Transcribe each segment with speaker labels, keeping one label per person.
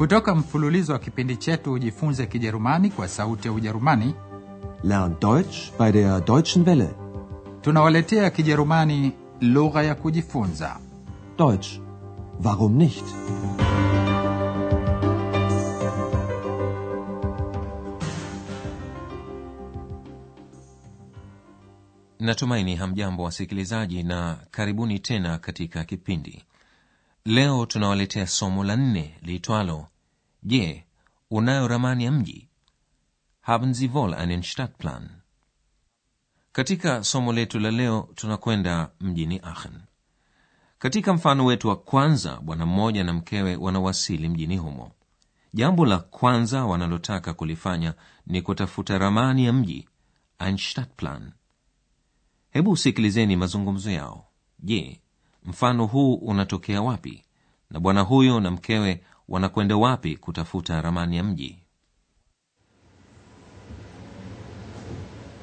Speaker 1: kutoka mfululizo wa kipindi chetu ujifunze kijerumani kwa sauti ya ujerumani
Speaker 2: Lern Deutsch bei der Deutschen Welle.
Speaker 1: tunawaletea kijerumani lugha ya kujifunza
Speaker 2: Deutsch. Warum nicht?
Speaker 3: natumaini hamjambo wasikilizaji na karibuni tena katika kipindi leo tunawaletea somo la nne liitwalo je unayo ramani ya mji? Haben sie wohl einen stadtplan katika somo letu la leo tunakwenda mjini aachen. Katika mfano wetu wa kwanza bwana mmoja na mkewe wanawasili mjini humo. Jambo la kwanza wanalotaka kulifanya ni kutafuta ramani ya mji ein stadtplan hebu usikilizeni mazungumzo yao. Je mfano huu unatokea wapi? Na bwana huyo na mkewe wanakwenda wapi kutafuta ramani ya mji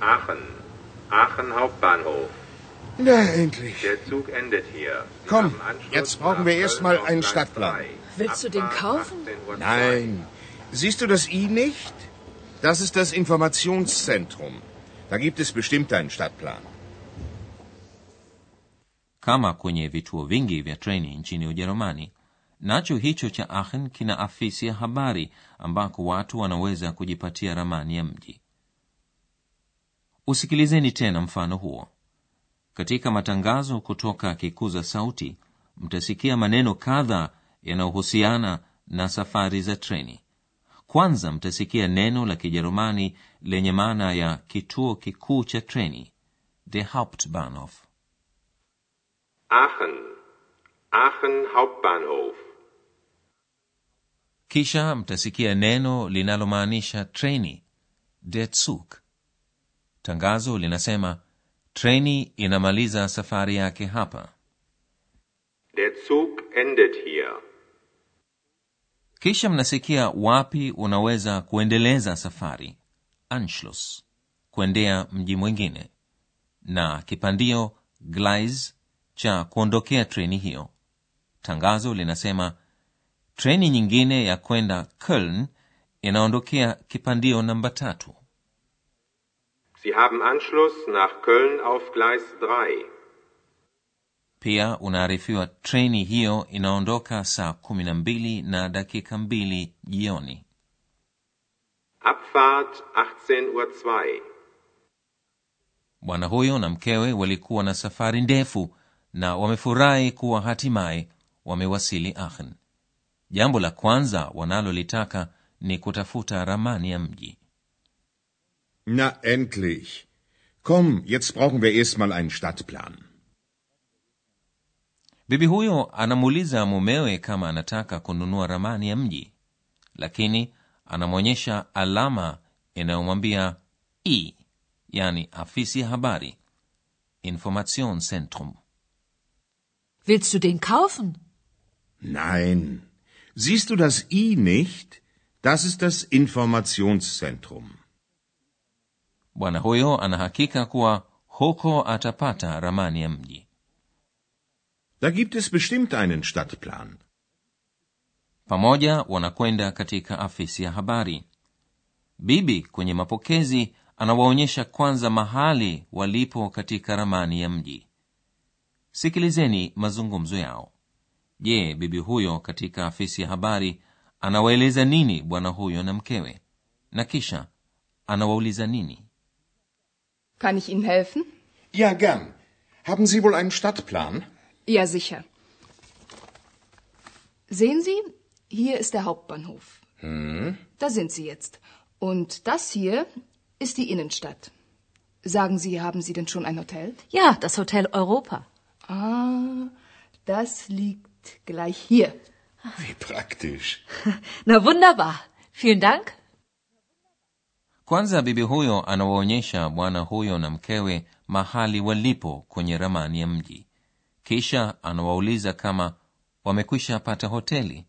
Speaker 4: Aachen. Aachen Hauptbahnhof.
Speaker 5: Na, endlich.
Speaker 4: Der Zug endet hier. Sie
Speaker 5: Komm, jetzt brauchen wir erst mal
Speaker 4: Köln
Speaker 5: einen Stadtplan.
Speaker 4: 3.
Speaker 6: Willst du den kaufen?
Speaker 4: 18.02 Uhr.
Speaker 5: Nein. Siehst du das I nicht? Das ist das Informationszentrum. Da gibt es bestimmt einen Stadtplan.
Speaker 3: kama kwenye vituo vingi vya treni nchini ujerumani nacho hicho cha aachen kina afisi ya habari ambako watu wanaweza kujipatia ramani ya mji usikilizeni tena mfano huo katika matangazo kutoka kikuza sauti mtasikia maneno kadha yanayohusiana na safari za treni kwanza mtasikia neno la kijerumani lenye maana ya kituo kikuu cha treni the hauptbahnhof
Speaker 4: Aachen. Aachen Hauptbahnhof.
Speaker 3: Kisha mtasikia neno linalomaanisha treni detsuk. Tangazo linasema treni inamaliza safari yake hapa.
Speaker 4: Der Zug endet hier.
Speaker 3: kisha mnasikia wapi unaweza kuendeleza safari? Anschluss kuendea mji mwingine. Na kipandio glis cha kuondokea treni hiyo. Tangazo linasema treni nyingine ya kwenda köln inaondokea kipandio namba tatu
Speaker 4: Sie haben Anschluss nach Köln auf Gleis 3.
Speaker 3: pia unaarifiwa treni hiyo inaondoka saa kumi na mbili na dakika mbili jioni
Speaker 4: Abfahrt 18 Uhr.
Speaker 3: bwana huyo na mkewe walikuwa na safari ndefu na wamefurahi kuwa hatimaye wamewasili aachen jambo la kwanza wanalolitaka ni kutafuta ramani ya mji
Speaker 5: Na, endlich. Komm, jetzt brauchen wir erst mal einen Stadtplan.
Speaker 3: bibi huyo anamuuliza mumewe kama anataka kununua ramani ya mji lakini anamwonyesha alama inayomwambia e yani afisi ya habari informationszentrum
Speaker 6: Willst du den kaufen?
Speaker 5: Nein. Siehst du das I nicht? Das ist das Informationszentrum.
Speaker 3: bwana huyo anahakika kuwa huko atapata ramani ya mji
Speaker 5: Da gibt es bestimmt einen Stadtplan.
Speaker 3: pamoja wanakwenda katika afisi ya habari bibi kwenye mapokezi anawaonyesha kwanza mahali walipo katika ramani ya mji sikilizeni mazungumzo yao je bibi huyo katika afisi ya habari anawaeleza nini bwana huyo na mkewe na kisha anawauliza nini
Speaker 7: Kann ich Ihnen helfen?
Speaker 5: Ja, gern. Haben Sie wohl einen Stadtplan?
Speaker 7: Ja, sicher. Sehen Sie, hier ist der Hauptbahnhof. Da sind Sie jetzt. Und das hier ist die Innenstadt. Sagen Sie, haben Sie denn schon ein Hotel?
Speaker 6: Ja, das Hotel Europa.
Speaker 7: Ah, das liegt gleich hier.
Speaker 5: Wie praktisch.
Speaker 6: Na wunderbar. Vielen Dank.
Speaker 3: kwanza bibi huyo anawaonyesha bwana huyo na mkewe mahali walipo kwenye ramani ya mji kisha anawauliza kama wamekwisha pata hoteli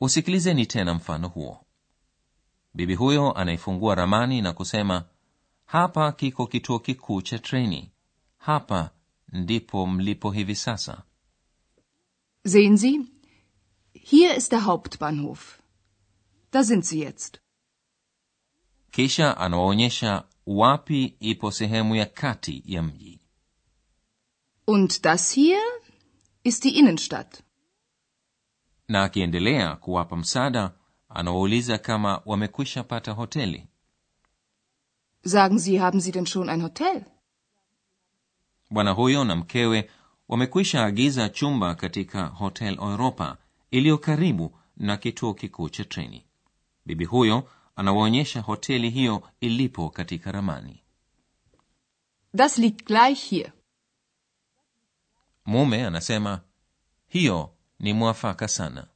Speaker 3: usikilizeni tena mfano huo bibi huyo anaifungua ramani na kusema hapa kiko kituo kikuu cha treni hapa ndipo mlipo hivi sasa
Speaker 7: Sehen Sie, Hier ist der Hauptbahnhof. Da sind Sie jetzt.
Speaker 3: kisha anawaonyesha wapi ipo sehemu ya kati ya mji
Speaker 7: Und das hier ist die Innenstadt.
Speaker 3: na akiendelea kuwapa msaada anawauliza kama wamekwisha pata hoteli
Speaker 7: Sagen Sie, haben Sie denn schon ein Hotel?
Speaker 3: bwana huyo na mkewe wamekwisha agiza chumba katika hotel europa iliyo karibu na kituo kikuu cha treni bibi huyo anawaonyesha hoteli hiyo ilipo katika ramani
Speaker 7: Das liegt gleich hier.
Speaker 3: mume anasema hiyo ni mwafaka sana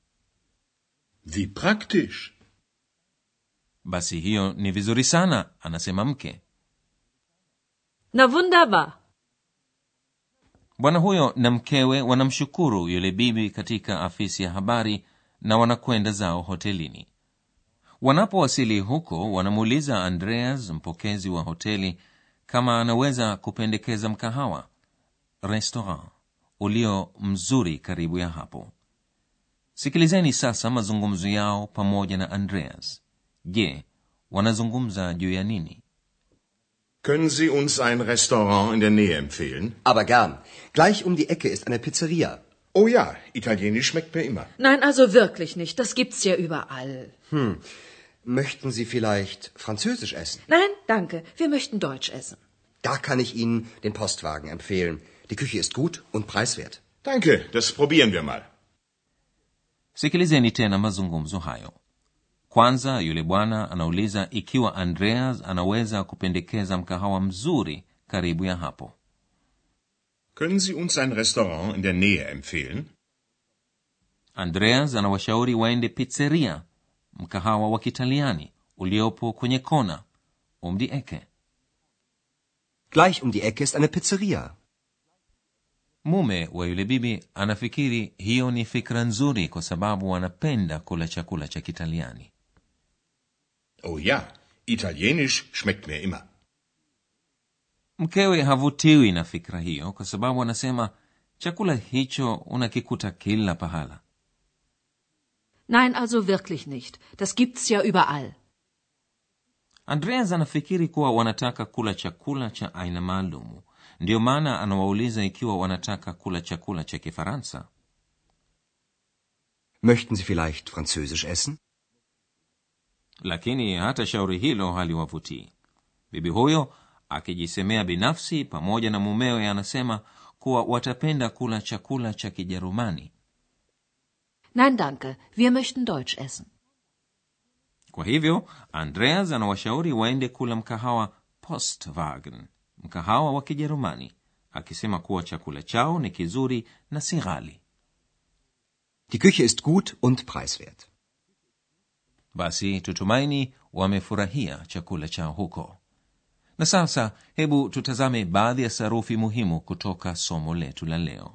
Speaker 5: Wie praktisch.
Speaker 3: basi hiyo ni vizuri sana anasema mke
Speaker 6: Na wunderbar.
Speaker 3: Bwana huyo na mkewe wanamshukuru yule bibi katika afisi ya habari na wanakwenda zao hotelini. Wanapowasili huko wanamuuliza andreas mpokezi wa hoteli kama anaweza kupendekeza mkahawa restaurant ulio mzuri karibu ya hapo. Sikilizeni sasa mazungumzo yao pamoja na andreas. Je wanazungumza juu ya nini
Speaker 5: Können Sie uns ein Restaurant in der Nähe empfehlen?
Speaker 8: Aber gern. Gleich um die Ecke ist eine Pizzeria.
Speaker 5: Oh ja, italienisch schmeckt mir immer.
Speaker 6: Nein, also wirklich nicht. Das gibt's ja überall.
Speaker 8: Möchten Sie vielleicht Französisch essen?
Speaker 6: Nein, danke. Wir möchten Deutsch essen.
Speaker 8: Da kann ich Ihnen den Postwagen empfehlen. Die Küche ist gut und preiswert.
Speaker 5: Danke, das probieren wir mal.
Speaker 3: sikilizeni tena mazungumzo hayo kwanza yule bwana anauliza ikiwa andreas anaweza kupendekeza mkahawa mzuri karibu ya hapo
Speaker 5: Können Sie uns ein Restaurant in der Nähe empfehlen?
Speaker 3: andreas anawashauri waende pizzeria mkahawa wa kitaliani uliopo kwenye kona um die ecke
Speaker 8: Gleich um die Ecke ist eine Pizzeria.
Speaker 3: mume wa yule bibi anafikiri hiyo ni fikra nzuri kwa sababu wanapenda kula chakula cha kitaliani
Speaker 5: Oh ja, italienisch schmeckt mir immer.
Speaker 3: mkewe havutiwi na fikra hiyo kwa sababu anasema chakula hicho unakikuta kila pahala
Speaker 6: Nein, also wirklich nicht. Das gibt's ja überall.
Speaker 3: andreas anafikiri kuwa wanataka kula chakula cha aina maalumu ndiyo maana anawauliza ikiwa wanataka kula chakula cha kifaransa
Speaker 8: Möchten Sie vielleicht Französisch essen?
Speaker 3: Lakini hata shauri hilo haliwavutii bibi huyo akijisemea binafsi pamoja na mumewe anasema kuwa watapenda kula chakula cha kijerumani
Speaker 6: Nein, danke. Wir möchten Deutsch essen.
Speaker 3: kwa hivyo andreas anawashauri waende kula mkahawa postwagen mkahawa wa kijerumani akisema kuwa chakula chao ni kizuri na si ghali
Speaker 8: Die kuche ist gut und preiswert.
Speaker 3: Basi tutumaini wamefurahia chakula chao huko. Na sasa hebu tutazame baadhi ya sarufi muhimu kutoka somo letu la leo.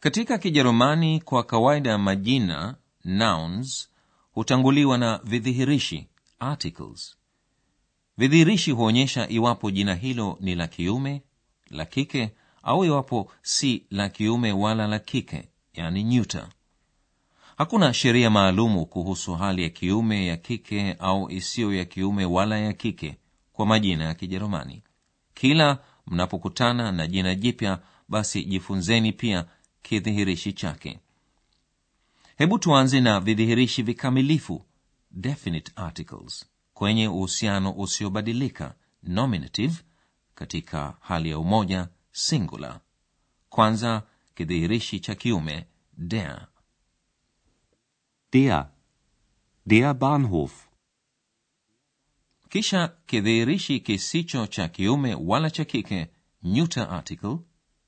Speaker 3: Katika kijerumani kwa kawaida majina nouns hutanguliwa na vidhihirishi articles vidhihirishi huonyesha iwapo jina hilo ni la kiume la kike au iwapo si la kiume wala la kike yani nyuta. Hakuna sheria maalumu kuhusu hali ya kiume ya kike au isiyo ya kiume wala ya kike kwa majina ya kijerumani. Kila mnapokutana na jina jipya basi jifunzeni pia kidhihirishi chake. Hebu tuanze na vidhihirishi vikamilifu definite articles kwenye uhusiano usiobadilika nominative katika hali ya umoja singular kwanza kidhihirishi cha kiume der
Speaker 2: Der. Der Bahnhof.
Speaker 3: kisha kidhihirishi kisicho cha kiume wala cha kike neuter article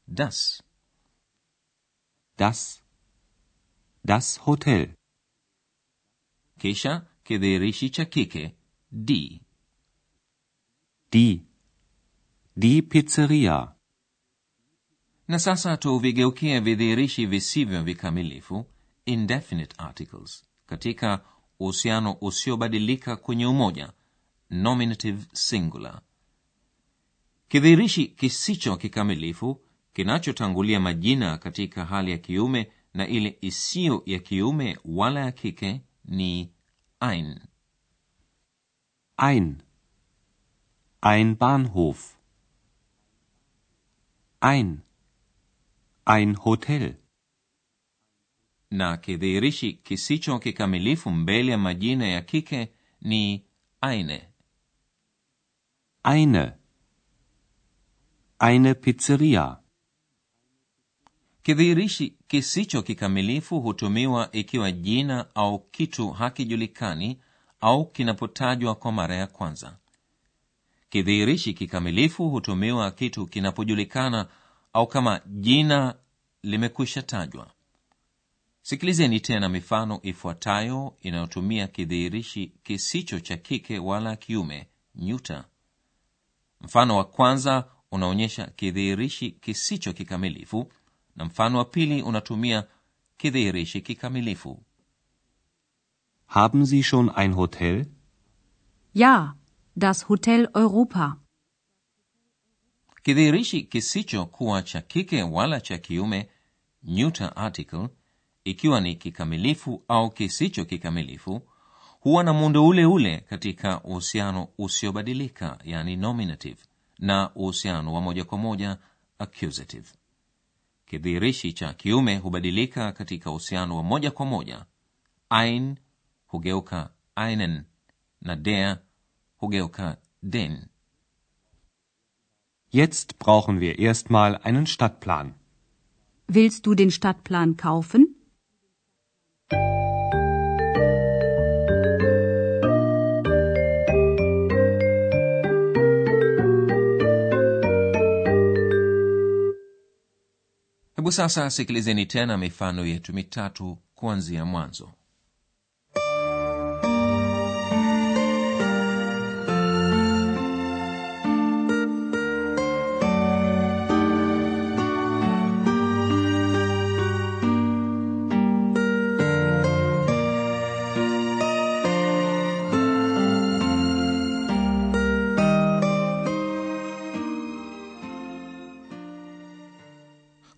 Speaker 3: das
Speaker 2: Das. Das Hotel.
Speaker 3: kisha kidhihirishi cha kike die
Speaker 2: Die. Die Pizzeria.
Speaker 3: na sasa tuvigeukie vidhihirishi visivyo vikamilifu indefinite articles katika uhusiano usiobadilika kwenye umoja nominative singular kidhihirishi kisicho kikamilifu kinachotangulia majina katika hali ya kiume na ile isiyo ya kiume wala ya kike ni ein
Speaker 2: Ein. Ein Bahnhof. Ein. Ein Hotel.
Speaker 3: na kidhihirishi kisicho kikamilifu mbele ya majina ya kike ni eine
Speaker 2: Eine. Eine Pizzeria.
Speaker 3: kidhihirishi kisicho kikamilifu hutumiwa ikiwa jina au kitu hakijulikani au kinapotajwa kwa mara ya kwanza. Kidhihirishi kikamilifu hutumiwa kitu kinapojulikana au kama jina limekwisha tajwa. Sikilizeni tena mifano ifuatayo inayotumia kidhihirishi kisicho cha kike wala kiume nyuta. Mfano wa kwanza unaonyesha kidhihirishi kisicho kikamilifu na mfano wa pili unatumia kidhihirishi kikamilifu
Speaker 2: Haben Sie schon ein Hotel?
Speaker 9: Ja, das Hotel Europa.
Speaker 3: kidhihirishi kisicho kuwa cha kike wala cha kiume neuter article ikiwa ni kikamilifu au kisicho kikamilifu huwa na muundo ule ule katika uhusiano usiobadilika yani nominative na uhusiano wa moja kwa moja accusative kidhihirishi cha kiume hubadilika katika uhusiano wa moja kwa moja ein hugeuka einen na der hugeuka den
Speaker 2: Jetzt brauchen wir erstmal einen Stadtplan.
Speaker 9: Willst du den Stadtplan kaufen?
Speaker 3: hebu sasa sikilizeni tena mifano yetu mitatu kuanzia mwanzo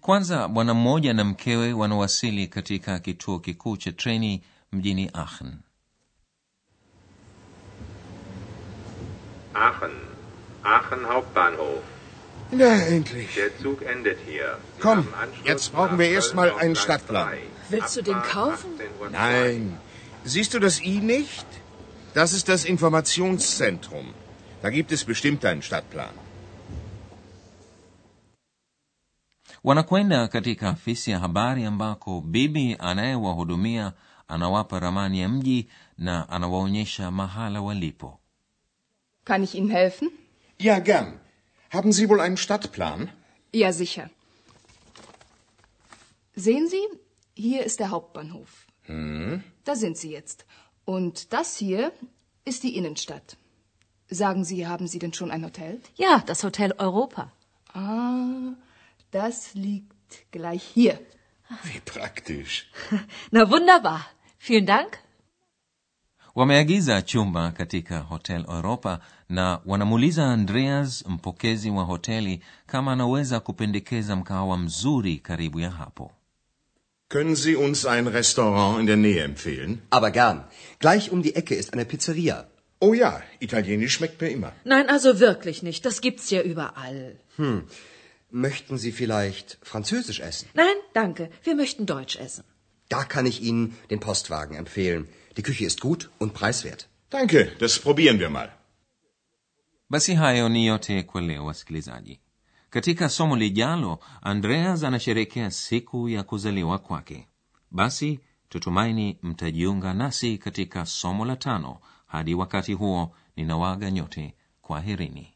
Speaker 3: kwanza bwana mmoja na mkewe wanawasili katika kituo kikuu cha treni mjini aachen
Speaker 4: Aachen. Aachen Hauptbahnhof.
Speaker 5: Na, endlich.
Speaker 4: Der Zug endet hier. Sie
Speaker 5: Komm, jetzt brauchen wir erstmal einen Stadtplan.
Speaker 4: 3.
Speaker 7: Willst du den kaufen?
Speaker 4: 18.02 Uhr.
Speaker 5: Nein. Siehst du das I nicht? Das ist das Informationszentrum. Da gibt es bestimmt einen Stadtplan.
Speaker 3: Wanakwenda katika afisi ya habari ambako bibi anayewahudumia anawapa ramani ya mji na anawaonyesha mahala walipo
Speaker 7: Kann ich Ihnen helfen?
Speaker 5: Ja, gern. Haben Sie wohl einen Stadtplan?
Speaker 7: Ja, sicher. Sehen Sie, hier ist der Hauptbahnhof. Da sind Sie jetzt. Und das hier ist die Innenstadt. Sagen Sie, haben Sie denn schon ein Hotel?
Speaker 6: Ja, das Hotel Europa.
Speaker 7: Ah, das liegt gleich hier.
Speaker 5: Wie praktisch.
Speaker 6: Na wunderbar. Vielen Dank.
Speaker 3: wameagiza chumba katika hotel europa na wanamuuliza andreas mpokezi wa hoteli kama anaweza kupendekeza mkahawa mzuri karibu ya hapo
Speaker 5: Können Sie uns ein Restaurant in der Nähe empfehlen?
Speaker 8: Aber gern. Gleich um die Ecke ist eine Pizzeria.
Speaker 5: Oh ja, Italienisch schmeckt mir immer.
Speaker 6: Nein, also wirklich nicht. Das gibt's ja überall.
Speaker 8: Möchten Sie vielleicht Französisch essen?
Speaker 6: Nein, danke. Wir möchten Deutsch essen.
Speaker 8: Da kann ich Ihnen den Postwagen empfehlen. Die Küche ist gut und preiswert.
Speaker 5: Danke, das probieren wir mal.
Speaker 3: basi hayo ni yote kwa leo wasikilizaji katika somo lijalo andreas anasherekea siku ya kuzaliwa kwake basi tutumaini mtajiunga nasi katika somo la tano hadi wakati huo ninawaga nyote kwaherini